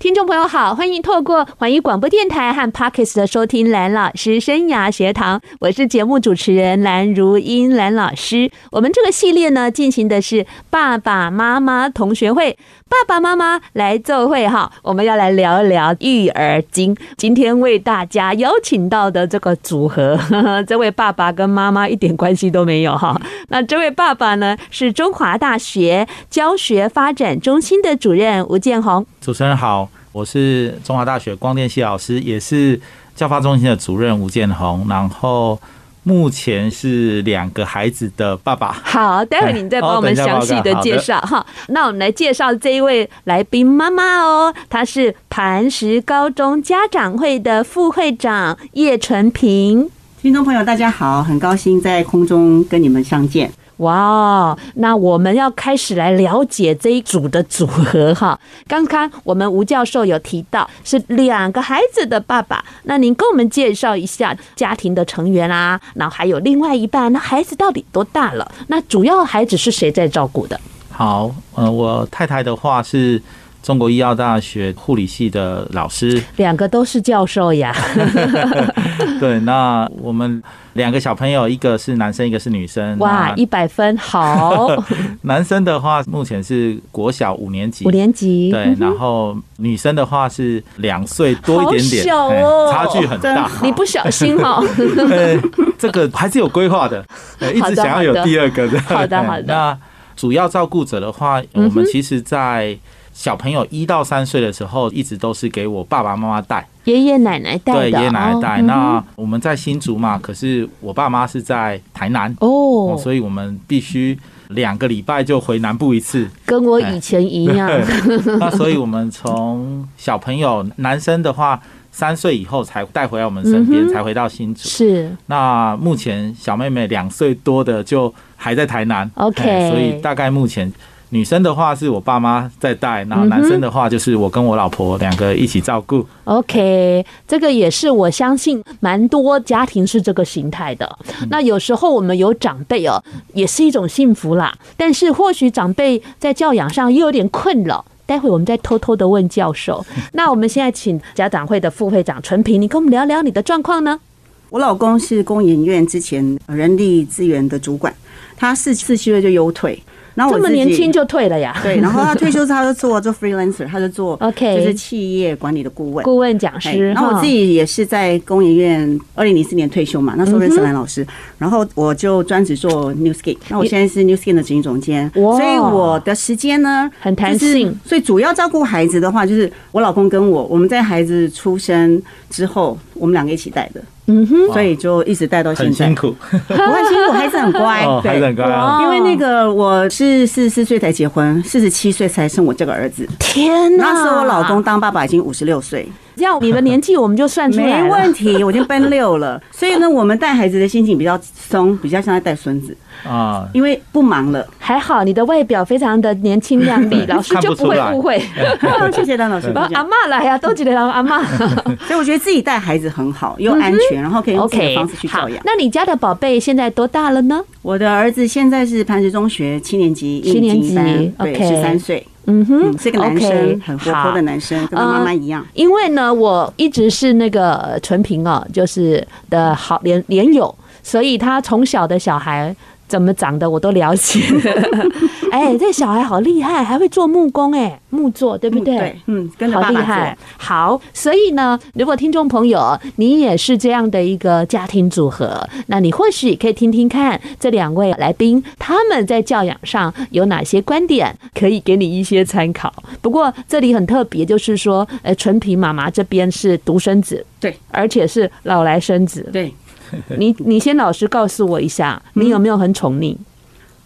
听众朋友好，欢迎透过环宇广播电台和 Podcast 的收听蓝老师生涯学堂，我是节目主持人蓝如英蓝老师。我们这个系列呢，进行的是爸爸妈妈同学会，爸爸妈妈来奏会哈，我们要来聊一聊育儿经。今天为大家邀请到的这个组合，呵 呵这位爸爸跟妈妈一点关系都没有哈。那这位爸爸呢，是中华大学教学发展中心的主任吴建宏。主持人好。我是中华大学光电系老师，也是教发中心的主任吴建宏，然后目前是两个孩子的爸爸。好，待会你再帮我们详细的介绍哈。那我们来介绍这一位来宾妈妈哦，她是磐石高中家长会的副会长叶纯平。听众朋友大家好，很高兴在空中跟你们相见。哇，那我们要开始来了解这一组的组合哈。刚刚我们吴教授有提到是两个孩子的爸爸，那您跟我们介绍一下家庭的成员啊，然后还有另外一半，那孩子到底多大了？那主要孩子是谁在照顾的？好，呃，我太太的话是。中国医药大学护理系的老师，两个都是教授呀。对，那我们两个小朋友，一个是男生，一个是女生。哇，一百分，好。男生的话，目前是国小五年级。五年级。对，然后女生的话是两岁多一点点，小哦，差距很大。你不小心哈。这个还是有规划的，一直想要有第二个的。好的，好的。那主要照顾者的话，我们其实，在小朋友一到三岁的时候，一直都是给我爸爸妈妈带，爷爷奶奶带。对，爷爷奶奶带。那我们在新竹嘛，可是我爸妈是在台南哦，所以我们必须两个礼拜就回南部一次，跟我以前一样。那所以我们从小朋友男生的话，三岁以后才带回来我们身边，才回到新竹。是。那目前小妹妹两岁多的就还在台南。OK，所以大概目前。女生的话是我爸妈在带，然后男生的话就是我跟我老婆两个一起照顾。OK，这个也是我相信蛮多家庭是这个形态的。那有时候我们有长辈哦，也是一种幸福啦。但是或许长辈在教养上又有点困扰，待会我们再偷偷的问教授。那我们现在请家长会的副会长陈平，你跟我们聊聊你的状况呢？我老公是工研院之前人力资源的主管，他四四七岁就优退。然后我这么年轻就退了呀？对，然后他退休他就做做 freelancer，他就做 OK，就是企业管理的顾问、顾问讲师。然后我自己也是在工研院，二零零四年退休嘛，那时候认识蓝老师，然后我就专职做 Newskin，那我现在是 Newskin 的执行总监，所以我的时间呢很弹性。所以主要照顾孩子的话，就是我老公跟我，我们在孩子出生之后，我们两个一起带的。嗯哼，所以就一直带到现在。很辛苦，不会辛苦，孩子很乖，对，孩子很乖。因为那个我是四十四岁才结婚，四十七岁才生我这个儿子。天哪！那时候我老公当爸爸已经五十六岁。这样你的年纪我们就算出来了。没问题，我已经奔六了。所以呢，我们带孩子的心情比较松，比较像在带孙子啊，因为不忙了。还好你的外表非常的年轻靓丽，老师就不会误会。谢谢张老师。阿妈来呀，都记得阿妈。所以我觉得自己带孩子很好，又安全，然后可以用自己的方式去教养。那你家的宝贝现在多大了呢？我的儿子现在是磐石中学七年级，七年级，对，十三岁。嗯哼，是个男生，很活泼的男生，跟妈妈一样。因为呢，我一直是那个纯平哦，就是的好连连友，所以他从小的小孩。怎么长的我都了解，哎，这小孩好厉害，还会做木工，哎，木作对不对？对，嗯，跟着爸爸做。好厉害。好，所以呢，如果听众朋友你也是这样的一个家庭组合，那你或许可以听听看这两位来宾他们在教养上有哪些观点，可以给你一些参考。不过这里很特别，就是说，呃，纯平妈妈这边是独生子，对，而且是老来生子，对。你你先老实告诉我一下，你有没有很宠溺？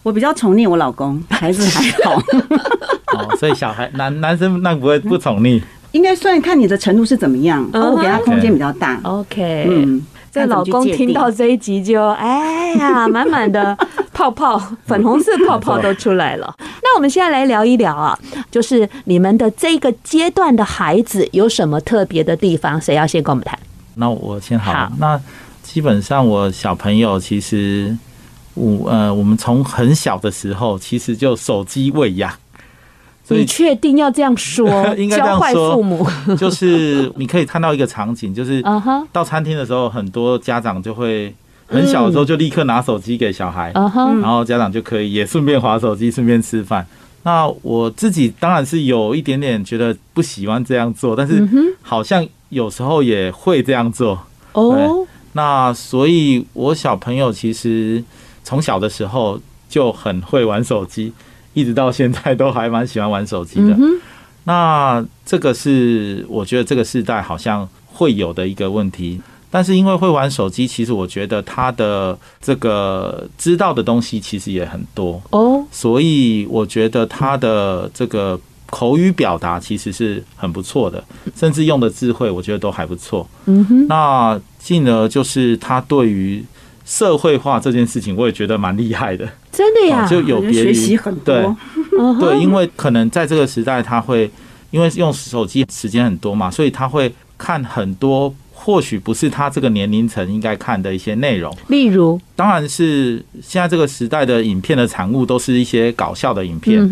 我比较宠溺我老公，孩子还好。哦，所以小孩男男生那不会不宠溺？应该算看你的程度是怎么样。哦，我给他空间比较大。OK，嗯，这老公听到这一集就哎呀，满满的泡泡，粉红色泡泡都出来了。那我们现在来聊一聊啊，就是你们的这个阶段的孩子有什么特别的地方？谁要先跟我们谈？那我先好。好那基本上我小朋友其实我呃，我们从很小的时候其实就手机喂养。所以你确定要这样说？应该这样说，父母 就是你可以看到一个场景，就是到餐厅的时候，很多家长就会很小的时候就立刻拿手机给小孩，然后家长就可以也顺便划手机，顺便吃饭。那我自己当然是有一点点觉得不喜欢这样做，但是好像有时候也会这样做。哦，那所以我小朋友其实从小的时候就很会玩手机。一直到现在都还蛮喜欢玩手机的，那这个是我觉得这个时代好像会有的一个问题。但是因为会玩手机，其实我觉得他的这个知道的东西其实也很多哦，所以我觉得他的这个口语表达其实是很不错的，甚至用的智慧我觉得都还不错。嗯哼，那进而就是他对于。社会化这件事情，我也觉得蛮厉害的。真的呀，就有别于很多。对，对，因为可能在这个时代，他会因为用手机时间很多嘛，所以他会看很多或许不是他这个年龄层应该看的一些内容。例如，当然是现在这个时代的影片的产物都是一些搞笑的影片。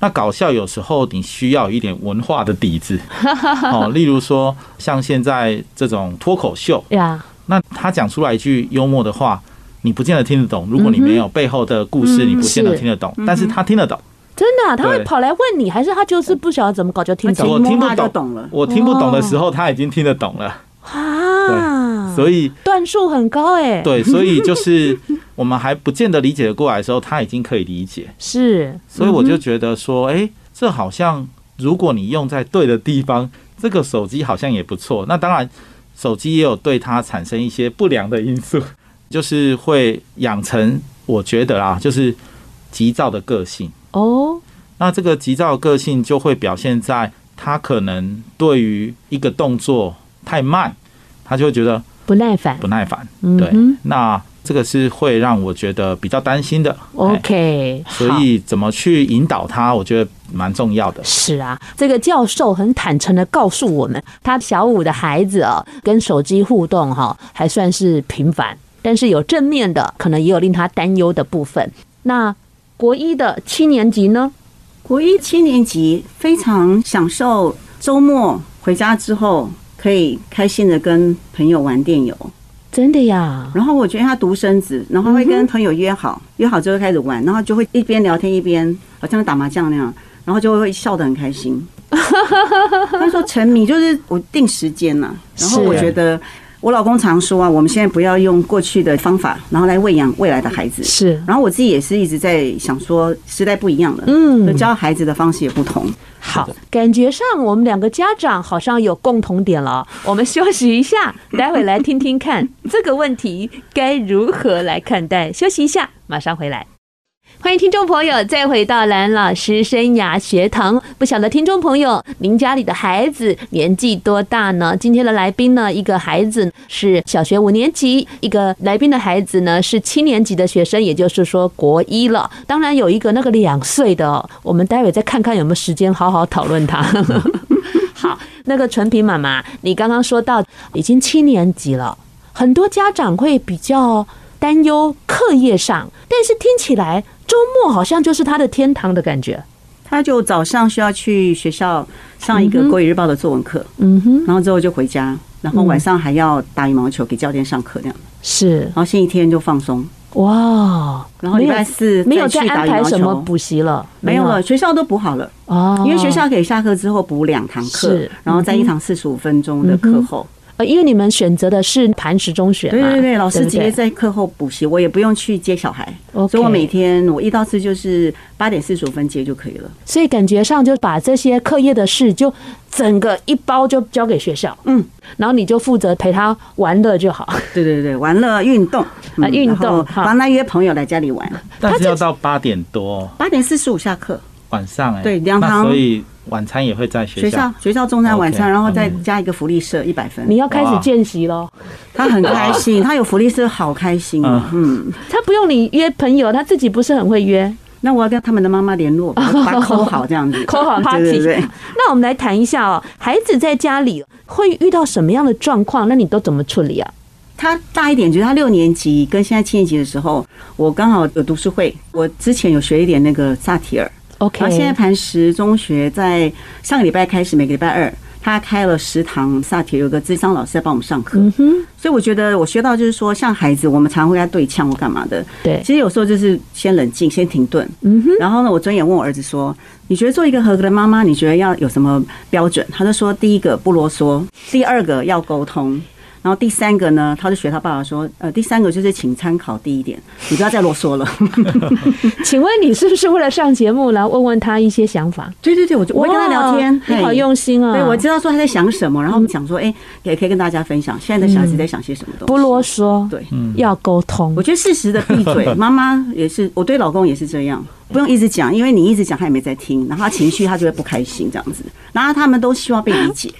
那搞笑有时候你需要一点文化的底子。哦，例如说像现在这种脱口秀呀。那他讲出来一句幽默的话，你不见得听得懂。如果你没有背后的故事，你不见得听得懂。但是他听得懂，真的，他会跑来问你，还是他就是不晓得怎么搞就听懂？我听不懂了，我听不懂的时候，他已经听得懂了啊。所以段数很高哎。对，所以就是我们还不见得理解得过来的时候，他已经可以理解。是，所以我就觉得说，哎，这好像如果你用在对的地方，这个手机好像也不错。那当然。手机也有对它产生一些不良的因素，就是会养成我觉得啦，就是急躁的个性哦。那这个急躁的个性就会表现在他可能对于一个动作太慢，他就会觉得不耐烦，不耐烦。对，那。这个是会让我觉得比较担心的。OK，所以怎么去引导他，我觉得蛮重要的。是啊，这个教授很坦诚的告诉我们，他小五的孩子啊，跟手机互动哈，还算是频繁，但是有正面的，可能也有令他担忧的部分。那国一的七年级呢？国一七年级非常享受周末回家之后，可以开心的跟朋友玩电游。真的呀，然后我觉得他独生子，然后会跟朋友约好，约好之后开始玩，然后就会一边聊天一边好像打麻将那样，然后就会笑得很开心。他说沉迷就是我定时间呐，然后我觉得我老公常说啊，我们现在不要用过去的方法，然后来喂养未来的孩子。是，然后我自己也是一直在想说，时代不一样了，嗯，教孩子的方式也不同。好，感觉上我们两个家长好像有共同点了。我们休息一下，待会来听听看这个问题该如何来看待。休息一下，马上回来。欢迎听众朋友再回到蓝老师生涯学堂。不晓得听众朋友，您家里的孩子年纪多大呢？今天的来宾呢，一个孩子是小学五年级，一个来宾的孩子呢是七年级的学生，也就是说国一了。当然有一个那个两岁的，我们待会再看看有没有时间好好讨论他。好，那个纯平妈妈，你刚刚说到已经七年级了，很多家长会比较担忧课业上，但是听起来。周末好像就是他的天堂的感觉，他就早上需要去学校上一个《国语日报》的作文课，嗯哼，然后之后就回家，然后晚上还要打羽毛球给教练上课这样，是，然后星期天就放松，哇，然后礼拜四没有再安排什么补习了，没有了，学校都补好了。哦，因为学校可以下课之后补两堂课，然后在一堂四十五分钟的课后。因为你们选择的是磐石中学嘛，对对对，老师直接在课后补习，我也不用去接小孩，所以我每天我一到四就是八点四十五分接就可以了。所以感觉上就把这些课业的事就整个一包就交给学校，嗯，然后你就负责陪他玩乐就好。对对对，玩乐运动 啊，运动，帮他约朋友来家里玩。但是要到八点多，八点四十五下课。晚上哎，对，两堂，所以晚餐也会在学校，学校学校中餐晚餐，然后再加一个福利社一百分。你要开始见习喽？他很开心，他有福利社，好开心。嗯，他不用你约朋友，他自己不是很会约。那我要跟他们的妈妈联络，把他抠好这样子，抠好 party。对对对。那我们来谈一下哦，孩子在家里会遇到什么样的状况？那你都怎么处理啊？他大一点，就是他六年级跟现在七年级的时候，我刚好有读书会，我之前有学一点那个萨提尔。OK。然后现在磐石中学在上个礼拜开始，每个礼拜二。他开了食堂萨提，有个智商老师在帮我们上课，所以我觉得我学到就是说，像孩子，我们常会跟他对呛或干嘛的。对，其实有时候就是先冷静，先停顿。嗯哼。然后呢，我转眼问我儿子说：“你觉得做一个合格的妈妈，你觉得要有什么标准？”他就说：“第一个不啰嗦，第二个要沟通。”然后第三个呢，他就学他爸爸说，呃，第三个就是请参考第一点，你不要再啰嗦了。请问你是不是为了上节目来问问他一些想法？对对对，我就我会跟他聊天，你好用心啊。对，我知道说他在想什么，然后我们讲说，哎，也可以跟大家分享现在的小孩子在想些什么东西。不啰嗦，对，要沟通。我觉得适时的闭嘴，妈妈也是，我对老公也是这样，不用一直讲，因为你一直讲他也没在听，然后他情绪他就会不开心这样子，然后他们都希望被理解。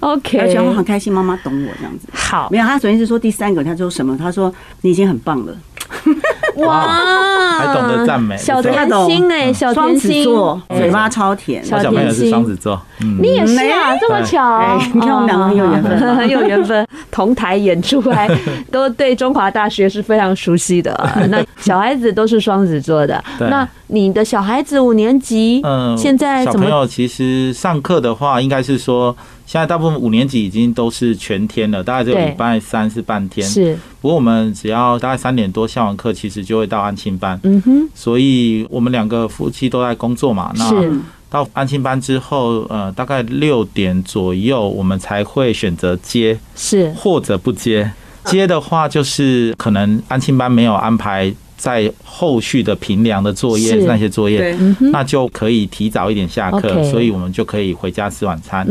OK，而且我很开心，妈妈懂我这样子。好，没有，他首先是说第三个，他说什么？他说你已经很棒了。哇，还懂得赞美，小甜心哎，小甜心，嘴巴超甜。小朋友是双子座，你也是啊，这么巧。你看我们两个很有缘分，很有缘分，同台演出还 都对中华大学是非常熟悉的。那小孩子都是双子座的，那你的小孩子五年级，嗯，现在小朋友其实上课的话，应该是说。现在大部分五年级已经都是全天了，大概只有礼拜三是半天。是，不过我们只要大概三点多下完课，其实就会到安亲班。嗯哼。所以我们两个夫妻都在工作嘛。那到安亲班之后，呃，大概六点左右，我们才会选择接，是或者不接。接的话，就是可能安庆班没有安排。在后续的评量的作业那些作业，那就可以提早一点下课，所以我们就可以回家吃晚餐。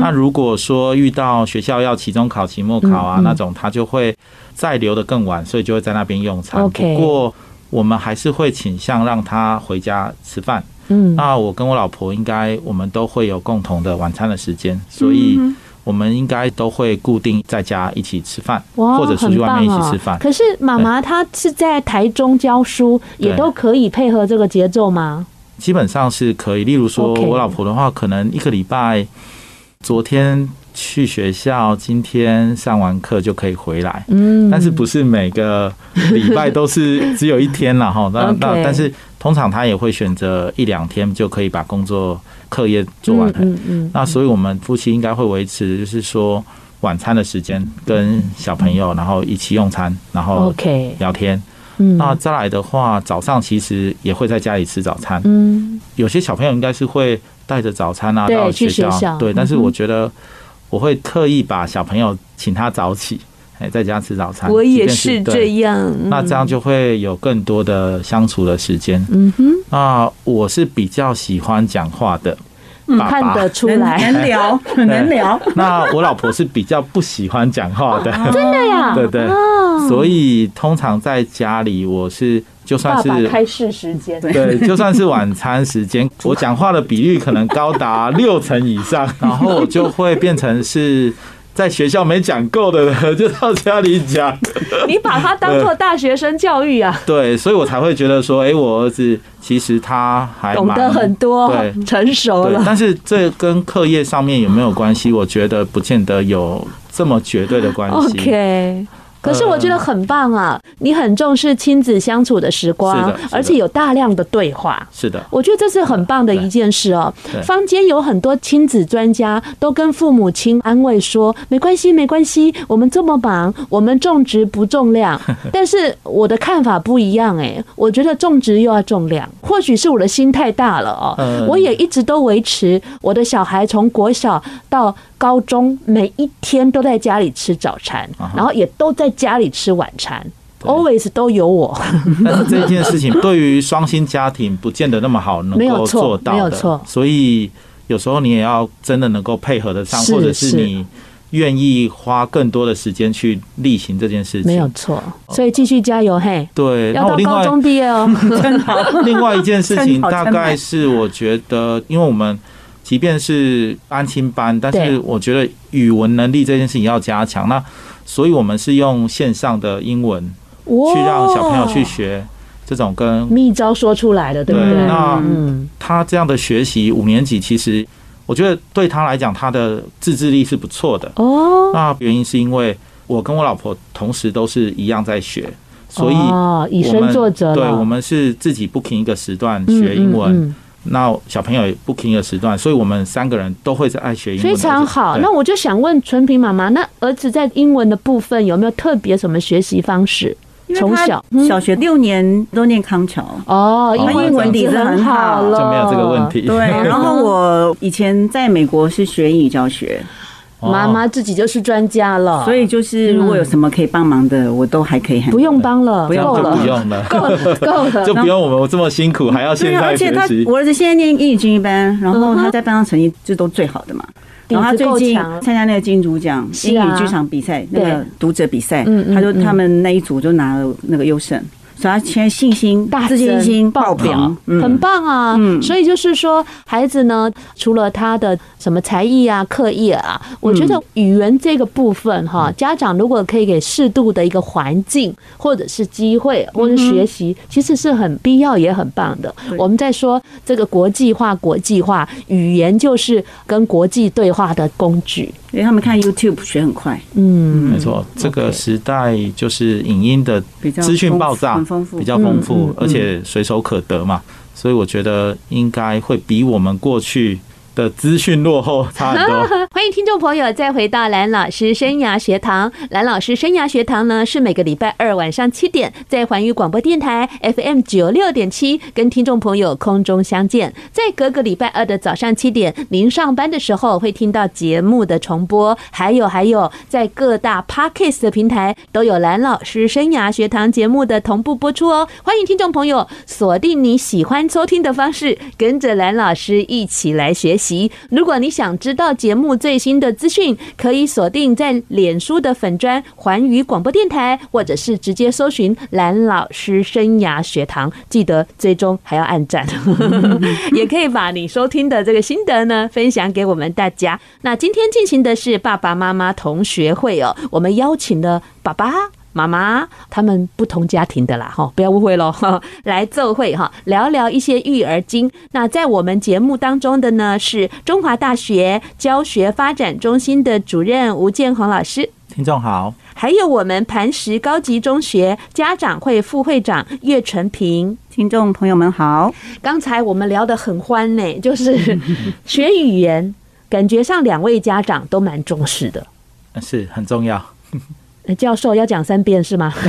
那如果说遇到学校要期中考、期末考啊那种，他就会再留的更晚，所以就会在那边用餐。不过我们还是会倾向让他回家吃饭。那我跟我老婆应该我们都会有共同的晚餐的时间，所以。我们应该都会固定在家一起吃饭，或者出去外面一起吃饭。可是妈妈她是在台中教书，也都可以配合这个节奏吗？基本上是可以。例如说，我老婆的话，可能一个礼拜，昨天去学校，今天上完课就可以回来。嗯，但是不是每个礼拜都是只有一天了哈？那那 但是通常她也会选择一两天就可以把工作。课业做完，嗯嗯，那所以我们夫妻应该会维持，就是说晚餐的时间跟小朋友，然后一起用餐，然后聊天。嗯，那再来的话，早上其实也会在家里吃早餐。嗯，有些小朋友应该是会带着早餐啊到学校，对。但是我觉得我会特意把小朋友请他早起。哎，在家吃早餐，我也是这样。那这样就会有更多的相处的时间。嗯哼，那我是比较喜欢讲话的，看得出来，能聊，能聊。那我老婆是比较不喜欢讲话的，真的呀？对对。所以通常在家里，我是就算是开市时间，对，就算是晚餐时间，我讲话的比率可能高达六成以上，然后就会变成是。在学校没讲够的人，就到家里讲。你把他当做大学生教育啊？对，所以我才会觉得说，哎，我儿子其实他还懂得很多，对，成熟了。但是这跟课业上面有没有关系？我觉得不见得有这么绝对的关系。OK。可是我觉得很棒啊！你很重视亲子相处的时光，而且有大量的对话。是的，我觉得这是很棒的一件事哦。坊间有很多亲子专家都跟父母亲安慰说：“没关系，没关系，我们这么忙，我们种植不重量。”但是我的看法不一样哎，我觉得种植又要重量。或许是我的心太大了哦。我也一直都维持我的小孩从国小到高中每一天都在家里吃早餐，然后也都在家里吃晚餐，always 都有我。但是这件事情对于双薪家庭不见得那么好能够做到的，所以有时候你也要真的能够配合得上，或者是你愿意花更多的时间去例行这件事情。没有错，所以继续加油嘿。对，要到高中毕业哦。真好。另外一件事情，大概是我觉得，因为我们即便是安亲班，但是我觉得语文能力这件事情要加强。那所以我们是用线上的英文去让小朋友去学这种跟秘招说出来的，对不对？那他这样的学习，五年级其实。我觉得对他来讲，他的自制力是不错的哦。那原因是因为我跟我老婆同时都是一样在学，所以以身作则。对，我们是自己 booking 一个时段学英文，那小朋友也 booking 一个时段，所以我们三个人都会在爱学英文。非常好。那我就想问纯平妈妈，那儿子在英文的部分有没有特别什么学习方式？从小小学六年都念康桥哦，因为英文底子很好了，就没有这个问题。对，然后我以前在美国是学英语教学，妈妈自己就是专家了，所以就是如果有什么可以帮忙的，我都还可以很。不用帮了，不用了，不用了，够了，够了，就不用我们我这么辛苦，还要现在学习。而且他，我儿子现在念英语精英班，然后他在班上成绩就都最好的嘛。然后他最近参加那个金主奖英语剧场比赛，那个读者比赛，他就他们那一组就拿了那个优胜。所以他现在信心、大自信心爆表，很棒啊！所以就是说，孩子呢，除了他的什么才艺啊、课业啊，我觉得语言这个部分哈，家长如果可以给适度的一个环境，或者是机会，或者学习，其实是很必要也很棒的。我们在说这个国际化、国际化语言，就是跟国际对话的工具。因为他们看 YouTube 学很快，嗯，没错，这个时代就是影音的资讯爆炸，比较丰富，而且随手可得嘛，所以我觉得应该会比我们过去的资讯落后差很多。欢迎听众朋友再回到蓝老师生涯学堂。蓝老师生涯学堂呢，是每个礼拜二晚上七点在环宇广播电台 FM 九六点七跟听众朋友空中相见。在隔个礼拜二的早上七点，您上班的时候会听到节目的重播。还有还有，在各大 Podcast 的平台都有蓝老师生涯学堂节目的同步播出哦。欢迎听众朋友锁定你喜欢收听的方式，跟着蓝老师一起来学习习。如果你想知道节目最新的资讯，可以锁定在脸书的粉专环宇广播电台，或者是直接搜寻蓝老师生涯学堂，记得最终还要按赞，也可以把你收听的这个心得呢分享给我们大家。那今天进行的是爸爸妈妈同学会哦，我们邀请了爸爸。妈妈，他们不同家庭的啦，哈，不要误会喽。来奏会哈，聊聊一些育儿经。那在我们节目当中的呢，是中华大学教学发展中心的主任吴建宏老师。听众好。还有我们磐石高级中学家长会副会长岳纯平。听众朋友们好。刚才我们聊得很欢呢，就是学语言，感觉上两位家长都蛮重视的。是很重要。教授要讲三遍是吗？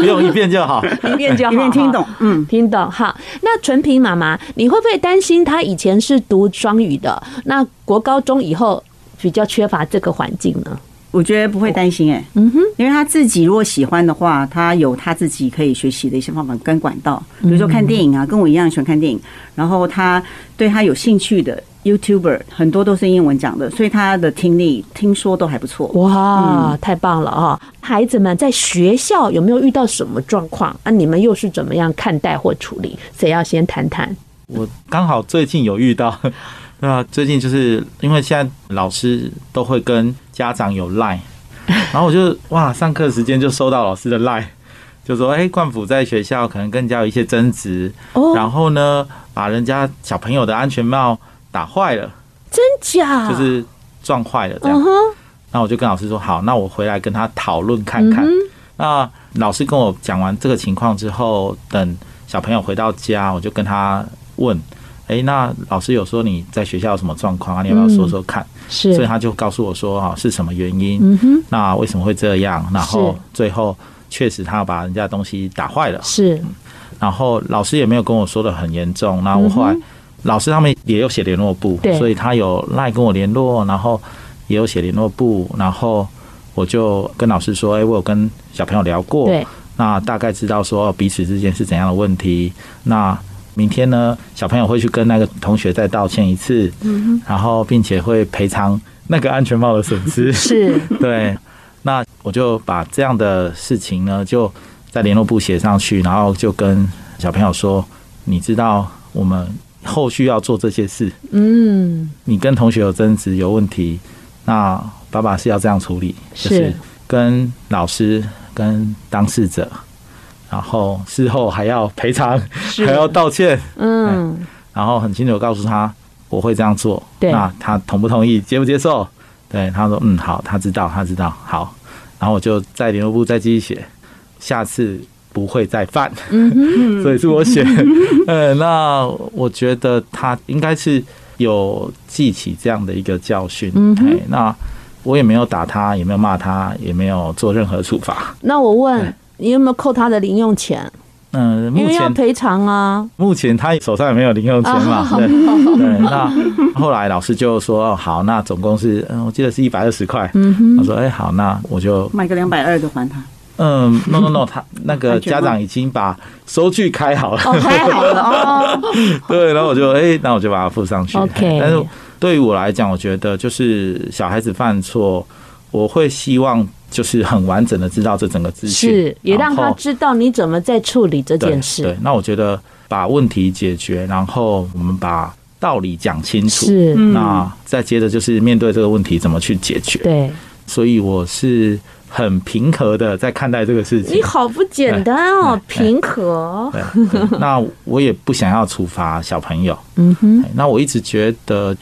不用一遍就好，一遍就好，一遍听懂。嗯，听懂。好，那纯平妈妈，你会不会担心他以前是读双语的，那国高中以后比较缺乏这个环境呢？我觉得不会担心哎，嗯哼，因为他自己如果喜欢的话，他有他自己可以学习的一些方法跟管道，比如说看电影啊，跟我一样喜欢看电影，然后他对他有兴趣的。YouTuber 很多都是英文讲的，所以他的听力听说都还不错。哇，太棒了啊！孩子们在学校有没有遇到什么状况？啊，你们又是怎么样看待或处理？谁要先谈谈？我刚好最近有遇到，那最近就是因为现在老师都会跟家长有 Line，然后我就哇，上课时间就收到老师的 Line，就说哎，冠府在学校可能跟人家有一些争执，然后呢，把人家小朋友的安全帽。打坏了，真假？就是撞坏了这样。那我就跟老师说好，那我回来跟他讨论看看。那老师跟我讲完这个情况之后，等小朋友回到家，我就跟他问：哎，那老师有说你在学校有什么状况啊？你要不要说说看？是，所以他就告诉我说：哈，是什么原因？那为什么会这样？然后最后确实他把人家东西打坏了。是，然后老师也没有跟我说的很严重。那我后来。老师他们也有写联络簿，所以他有赖跟我联络，然后也有写联络簿，然后我就跟老师说：“哎，我有跟小朋友聊过，那大概知道说彼此之间是怎样的问题。那明天呢，小朋友会去跟那个同学再道歉一次，然后并且会赔偿那个安全帽的损失。是，对。那我就把这样的事情呢，就在联络簿写上去，然后就跟小朋友说：“你知道我们后续要做这些事，嗯，你跟同学有争执有问题，那爸爸是要这样处理，就是跟老师、跟当事者，然后事后还要赔偿，还要道歉，嗯，然后很清楚告诉他我会这样做，对，那他同不同意，接不接受？对，他说嗯好，他知道，他知道，好。”然后我就在联络部再继续写，下次不会再犯。所以是我写。呃，那我觉得他应该是有记起这样的一个教训。哎，那我也没有打他，也没有骂他，也没有做任何处罚。那我问你有没有扣他的零用钱？嗯，目前要赔偿啊。目前他手上也没有零用钱嘛。对对。那后来老师就说：“哦，好，那总共是嗯，我记得是一百二十块。”嗯哼。我说：“哎，好，那我就买个两百二的还他。”嗯，no no no，他那个家长已经把收据开好了，开好了哦。对，然后我就哎，那我就把它附上去。OK。但是对于我来讲，我觉得就是小孩子犯错，我会希望。就是很完整的知道这整个资讯，是也让他知道你怎么在处理这件事。对，那我觉得把问题解决，然后我们把道理讲清楚，是那再接着就是面对这个问题怎么去解决。对，所以我是很平和的在看待这个事情。你好不简单哦，平和。那我也不想要处罚小朋友。嗯哼，那我一直觉得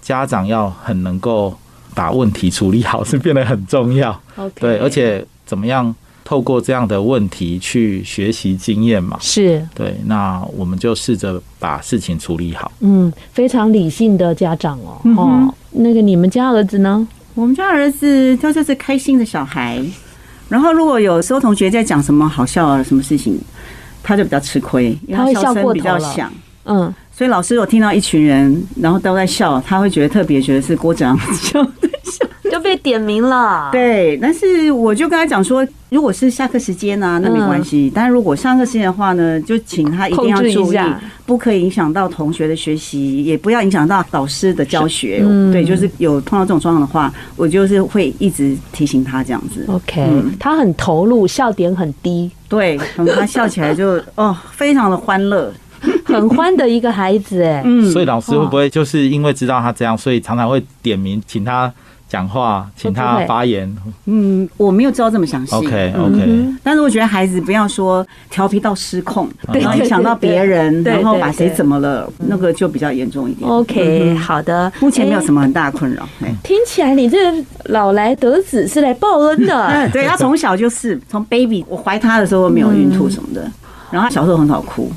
家长要很能够。把问题处理好是变得很重要，Okay. 对，而且怎么样透过这样的问题去学习经验嘛？是对，那我们就试着把事情处理好。嗯，非常理性的家长哦。嗯、哦，那个你们家儿子呢？我们家儿子他就是开心的小孩，然后如果有时候同学在讲什么好笑啊什么事情，他就比较吃亏，因为他笑声比较响。嗯。所以老师有听到一群人，然后都在笑，他会觉得特别觉得是郭长笑在笑，就被点名了。对，但是我就跟他讲说，如果是下课时间呢、啊，那没关系。嗯、但是如果上课时间的话呢，就请他一定要注意，不可以影响到同学的学习，也不要影响到老师的教学。嗯、对，就是有碰到这种状况的话，我就是会一直提醒他这样子。OK，、嗯、他很投入，笑点很低。对，等他笑起来就 哦，非常的欢乐。很欢的一个孩子哎，嗯，所以老师会不会就是因为知道他这样，所以常常会点名请他讲话，请他发言？嗯，我没有知道这么详细。OK OK，但是我觉得孩子不要说调皮到失控，然后影响到别人，然后把谁怎么了，那个就比较严重一点。OK，好的，目前没有什么很大的困扰。听起来你这老来得子是来报恩的。对，他 从小就是从 baby，我怀他的时候没有孕吐什么的，然后他小时候很好哭。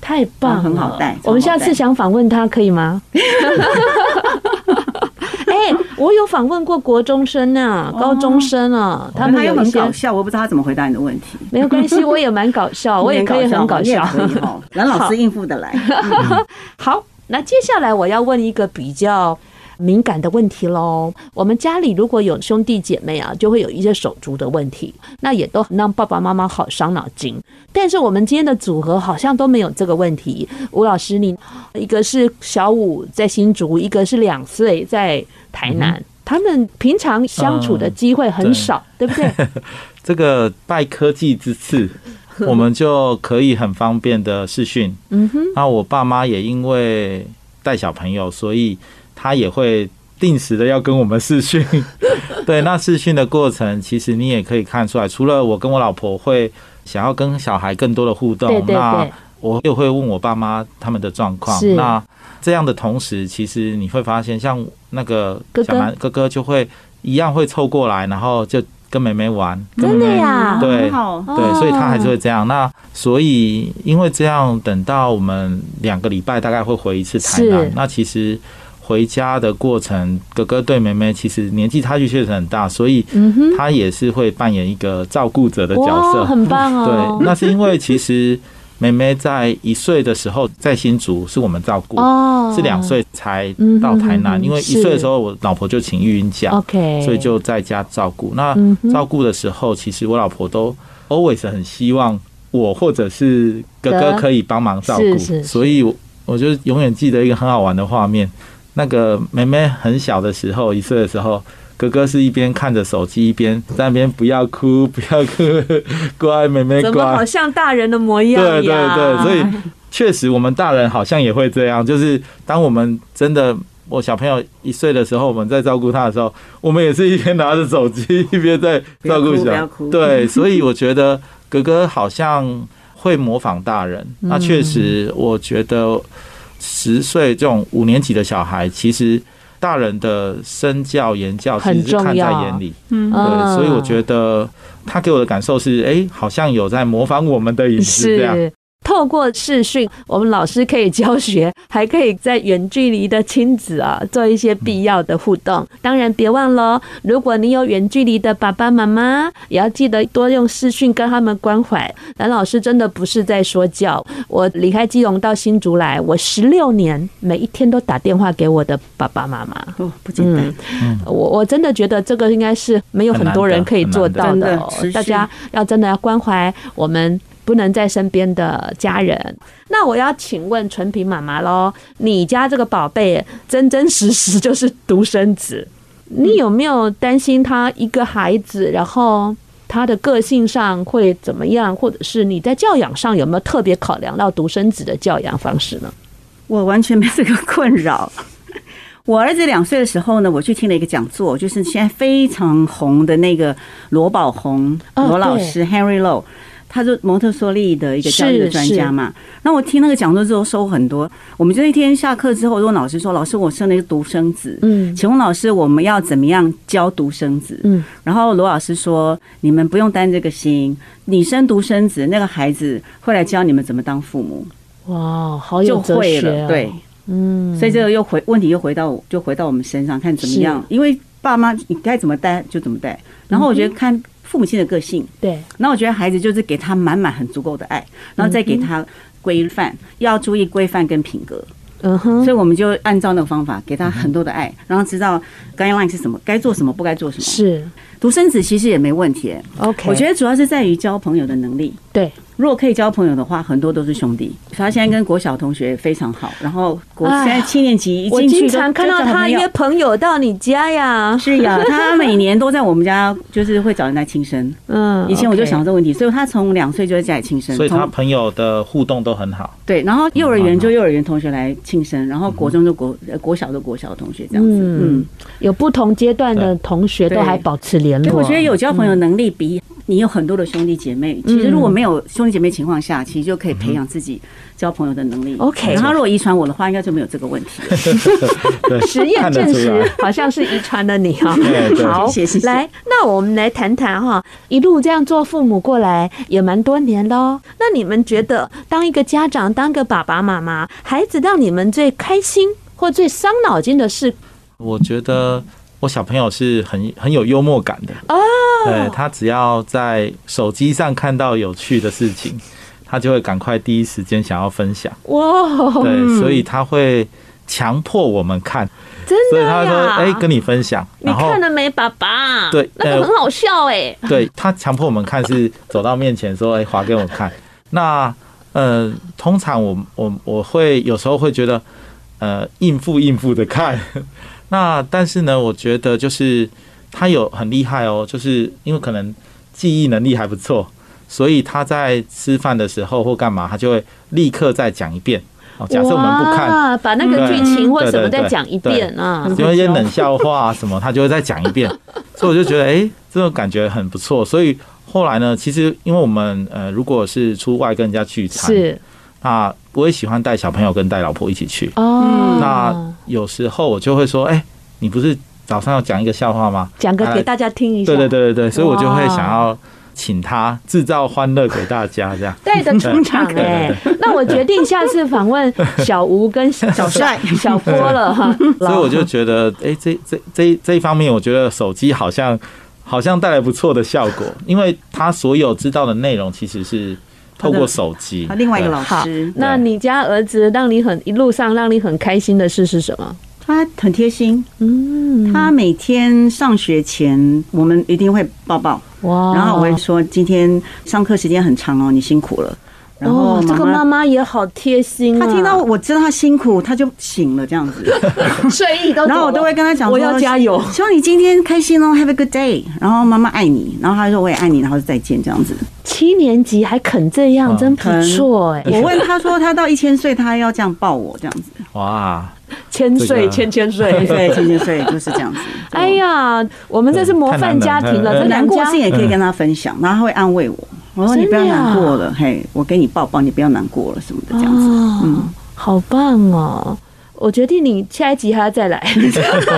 太棒了，很好带。我们下次想访问他，可以吗？哎，我有访问过国中生啊，高中生啊，他们有很搞笑，我不知道他怎么回答你的问题。没有关系，我也蛮搞笑，我也可以很搞笑，男 老师应付得来。好，那接下来我要问一个比较。敏感的问题喽。我们家里如果有兄弟姐妹啊，就会有一些手足的问题，那也都让爸爸妈妈好伤脑筋。但是我们今天的组合好像都没有这个问题。吴老师，你一个是小五在新竹，一个是两岁在台南，嗯、他们平常相处的机会很少，嗯、对，对不对？这个拜科技之赐，我们就可以很方便的视讯。嗯哼，那我爸妈也因为带小朋友，所以。他也会定时的要跟我们视讯，对，那视讯的过程，其实你也可以看出来，除了我跟我老婆会想要跟小孩更多的互动，那我又会问我爸妈他们的状况。那这样的同时，其实你会发现，像那个小男哥哥就会一样会凑过来，然后就跟妹妹玩。真的呀？对对，所以他还是会这样。那所以因为这样，等到我们两个礼拜大概会回一次台南。那其实。回家的过程，哥哥对妹妹其实年纪差距确实很大，所以他也是会扮演一个照顾者的角色，很棒哦。对，那是因为其实妹妹在一岁的时候在新竹是我们照顾，是两岁才到台南。因为一岁的时候我老婆就请育婴假，OK，所以就在家照顾。那照顾的时候，其实我老婆都 always 很希望我或者是哥哥可以帮忙照顾，所以我就永远记得一个很好玩的画面。那个妹妹很小的时候，一岁的时候，哥哥是一边看着手机，一边在那边不要哭，不要哭，乖，妹妹乖，怎么好像大人的模样？对对对，所以确实我们大人好像也会这样，就是当我们真的我小朋友一岁的时候，我们在照顾他的时候，我们也是一边拿着手机，一边在照顾小 孩。对，所以我觉得哥哥好像会模仿大人。那确实，我觉得。十岁这种五年级的小孩，其实大人的身教言教其实是看在眼里，嗯，对，所以我觉得他给我的感受是，哎，好像有在模仿我们的饮食这样。透过视讯，我们老师可以教学，还可以在远距离的亲子啊做一些必要的互动。当然，别忘了，如果你有远距离的爸爸妈妈，也要记得多用视讯跟他们关怀。蓝老师真的不是在说教，我离开基隆到新竹来，我十六年每一天都打电话给我的爸爸妈妈。哦，不简单。嗯，我我真的觉得这个应该是没有很多人可以做到的。大家要真的要关怀我们。不能在身边的家人，那我要请问纯平妈妈喽，你家这个宝贝真真实实就是独生子，你有没有担心他一个孩子，然后他的个性上会怎么样，或者是你在教养上有没有特别考量到独生子的教养方式呢？我完全没这个困扰。我儿子两岁的时候呢，我去听了一个讲座，就是现在非常红的那个罗宝红罗老师 Henry Low。他是蒙特梭利的一个教育的专家嘛，那我听那个讲座之后收很多。我们就那天下课之后，问老师说：“老师，我生了一个独生子，嗯，请问老师，我们要怎么样教独生子？”嗯，然后罗老师说：“你们不用担这个心，你生独生子，那个孩子会来教你们怎么当父母。”哇，好有哲学，就会了，对，嗯，所以这个又回问题又回到就回到我们身上，看怎么样，因为爸妈你该怎么带就怎么带。然后我觉得看。父母亲的个性，对，那我觉得孩子就是给他满满很足够的爱，然后再给他规范，要注意规范跟品格，嗯哼，所以我们就按照那个方法给他很多的爱，然后知道 guideline 是什么，该做什么，不该做什么。是，独生子其实也没问题，OK，我觉得主要是在于交朋友的能力，对。如果可以交朋友的话，很多都是兄弟。他现在跟国小同学非常好，然后国现在七年级一进去，我经常看到他约朋友到你家呀。是呀，他每年都在我们家，就是会找人来庆生。嗯，以前我就想到这个问题，所以他从两岁就在家里庆生。所以他朋友的互动都很好。对，然后幼儿园就幼儿园同学来庆生，然后国中就国国小的国小的同学这样子。嗯，有不同阶段的同学都还保持联络。我觉得有交朋友能力比。你有很多的兄弟姐妹，其实如果没有兄弟姐妹情况下，其实就可以培养自己交朋友的能力。OK，然后如果遗传我的话，应该就没有这个问题。实验证实，好像是遗传了你 哈。好，谢谢。来，那我们来谈谈哈，一路这样做父母过来也蛮多年喽。那你们觉得，当一个家长，当个爸爸妈妈，孩子让你们最开心或最伤脑筋的事？我觉得。我小朋友是很很有幽默感的哦，对，他只要在手机上看到有趣的事情，他就会赶快第一时间想要分享哇，对，所以他会强迫我们看，真的，所以他说：“哎，跟你分享，你看了没，爸爸？对，那个很好笑哎。”对，他强迫我们看是走到面前说：“哎，划给我看。”那呃，通常我我我会有时候会觉得呃应付应付的看。那但是呢，我觉得就是他有很厉害哦，就是因为可能记忆能力还不错，所以他在吃饭的时候或干嘛，他就会立刻再讲一遍。哦，假设我们不看，把那个剧情或什么再讲一遍啊，有一些冷笑话啊什么，他就会再讲一遍。所以我就觉得，哎，这种感觉很不错。所以后来呢，其实因为我们呃，如果是出外跟人家聚餐，是啊，我也喜欢带小朋友跟带老婆一起去哦。那有时候我就会说，哎、欸，你不是早上要讲一个笑话吗？讲个给大家听一下。对对对对对，所以我就会想要请他制造欢乐给大家，这样带着出场哎。那我决定下次访问小吴跟小帅、小波了哈。所以我就觉得，哎、欸，这这这这一方面，我觉得手机好像好像带来不错的效果，因为他所有知道的内容其实是。透过手机，另外一个老师。那你家儿子让你很一路上让你很开心的事是什么？他很贴心，嗯，他每天上学前，我们一定会抱抱，哇，然后我会说今天上课时间很长哦，你辛苦了。然后这个妈妈也好贴心，她听到我知道她辛苦，她就醒了这样子，睡意都。然后我都会跟她讲，我要加油，希望你今天开心哦，Have a good day。然后妈妈爱你，然后她说我也爱你，然后再见这样子。七年级还肯这样，真不错哎。我问她说，她到一千岁，她要这样抱我这样子。哇，千岁千千岁，对，千千岁就是这样子。哎呀，我们这是模范家庭了，这难过事也可以跟她分享，然后她会安慰我。我说你不要难过了，嘿，我给你抱抱，你不要难过了什么的这样子，嗯，好棒哦！我决定你下一集还要再来，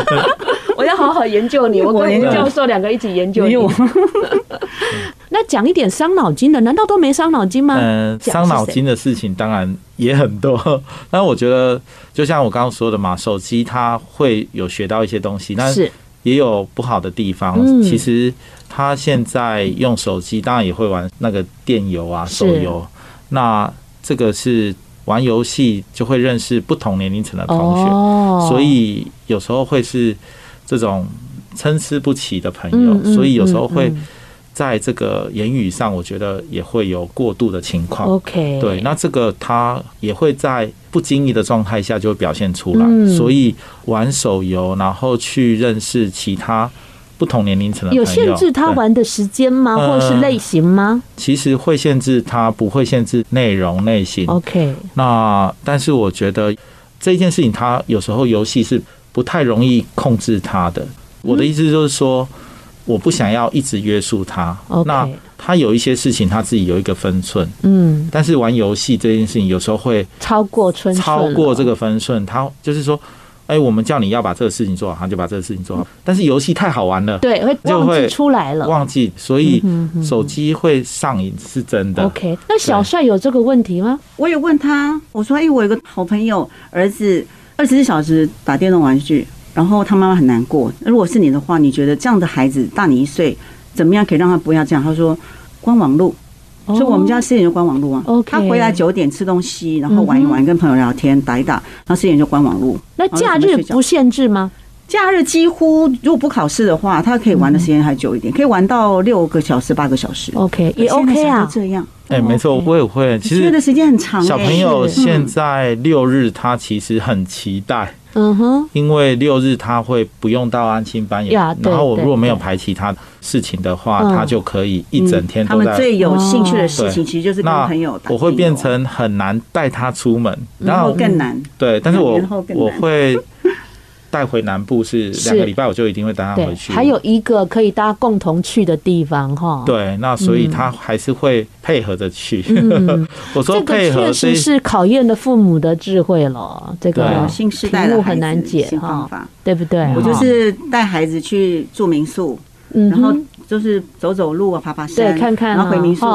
我要好好研究你，我跟吴教授两个一起研究你。那讲一点伤脑筋的，难道都没伤脑筋吗？嗯，伤脑筋的事情当然也很多，但我觉得就像我刚刚说的嘛，手机它会有学到一些东西，但是。也有不好的地方，其实。他现在用手机，当然也会玩那个电游啊、手游。那这个是玩游戏就会认识不同年龄层的同学，所以有时候会是这种参差不齐的朋友。所以有时候会在这个言语上，我觉得也会有过度的情况。OK，对，那这个他也会在不经意的状态下就会表现出来。所以玩手游，然后去认识其他。不同年龄层的有限制他玩的时间吗？或者是类型吗？其实会限制他，不会限制内容类型。OK，那但是我觉得这件事情，他有时候游戏是不太容易控制他的。我的意思就是说，我不想要一直约束他。那他有一些事情，他自己有一个分寸。嗯，但是玩游戏这件事情，有时候会超过超过这个分寸。他就是说。哎、欸，我们叫你要把这个事情做好，他就把这个事情做好。但是游戏太好玩了，对，会忘记出来了，忘记，所以手机会上瘾是真的。OK，那小帅有这个问题吗？我有问他，我说：“哎、欸，我有个好朋友，儿子二十四小时打电动玩具，然后他妈妈很难过。如果是你的话，你觉得这样的孩子大你一岁，怎么样可以让他不要这样？”他说：“关网路。”所以我们家四点就关网络啊。OK，他回来九点吃东西，然后玩一玩，跟朋友聊天，打一打，然后四点就关网络。那假日不限制吗？假日几乎如果不考试的话，他可以玩的时间还久一点，可以玩到六个小时、八个小时。OK，也 OK 啊。这样，哎，没错，我也会。其实的时间很长。小朋友现在六日他其实很期待。嗯哼，因为六日他会不用到安心班，然后我如果没有排其他事情的话，他就可以一整天都在。他们最有兴趣的事情其实就是跟朋友打。我会变成很难带他出门，然后更难。对，但是我我会。带回南部是两个礼拜，我就一定会带他回去。还有一个可以大家共同去的地方哈。对，那所以他还是会配合着去。嗯、我说配合确实是考验了父母的智慧了。这个新时代的很难解哈，对不对？我就是带孩子去住民宿，然后就是走走路啊，爬爬山，对，看看，然后回民宿。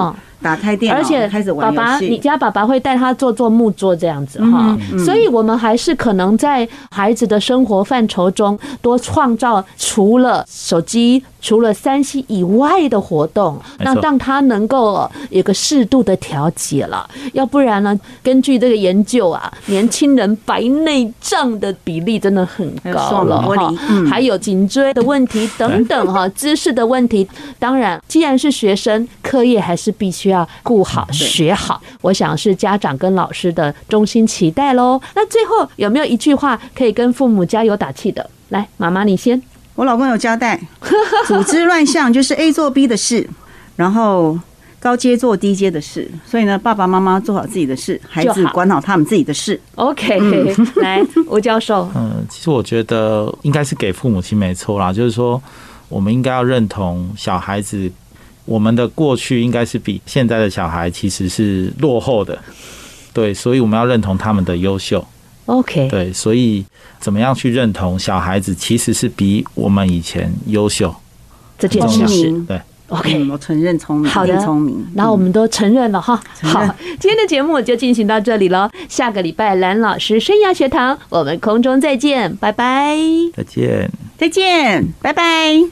打开电脑，而且爸爸，你家爸爸会带他做做木桌这样子哈，所以我们还是可能在孩子的生活范畴中多创造除了手机、除了三 C 以外的活动，那让他能够有个适度的调节了。要不然呢，根据这个研究啊，年轻人白内障的比例真的很高了哈，还有颈椎的问题等等哈，姿势的问题。当然，既然是学生，课业还是必须要顾好学好，我想是家长跟老师的衷心期待喽。那最后有没有一句话可以跟父母加油打气的？来，妈妈你先。我老公有交代，组织乱象就是 A 做 B 的事，然后高阶做低阶的事。所以呢，爸爸妈妈做好自己的事，孩子管好他们自己的事。OK，来，吴教授。嗯，其实我觉得应该是给父母亲没错啦，就是说我们应该要认同小孩子。我们的过去应该是比现在的小孩其实是落后的，对，所以我们要认同他们的优秀。OK，对，所以怎么样去认同小孩子其实是比我们以前优秀这件事情？对，OK，我承认聪明，好的，聪明，然后我们都承认了哈。好，今天的节目就进行到这里了，下个礼拜蓝老师生涯学堂，我们空中再见，拜拜，再见，再见，拜拜。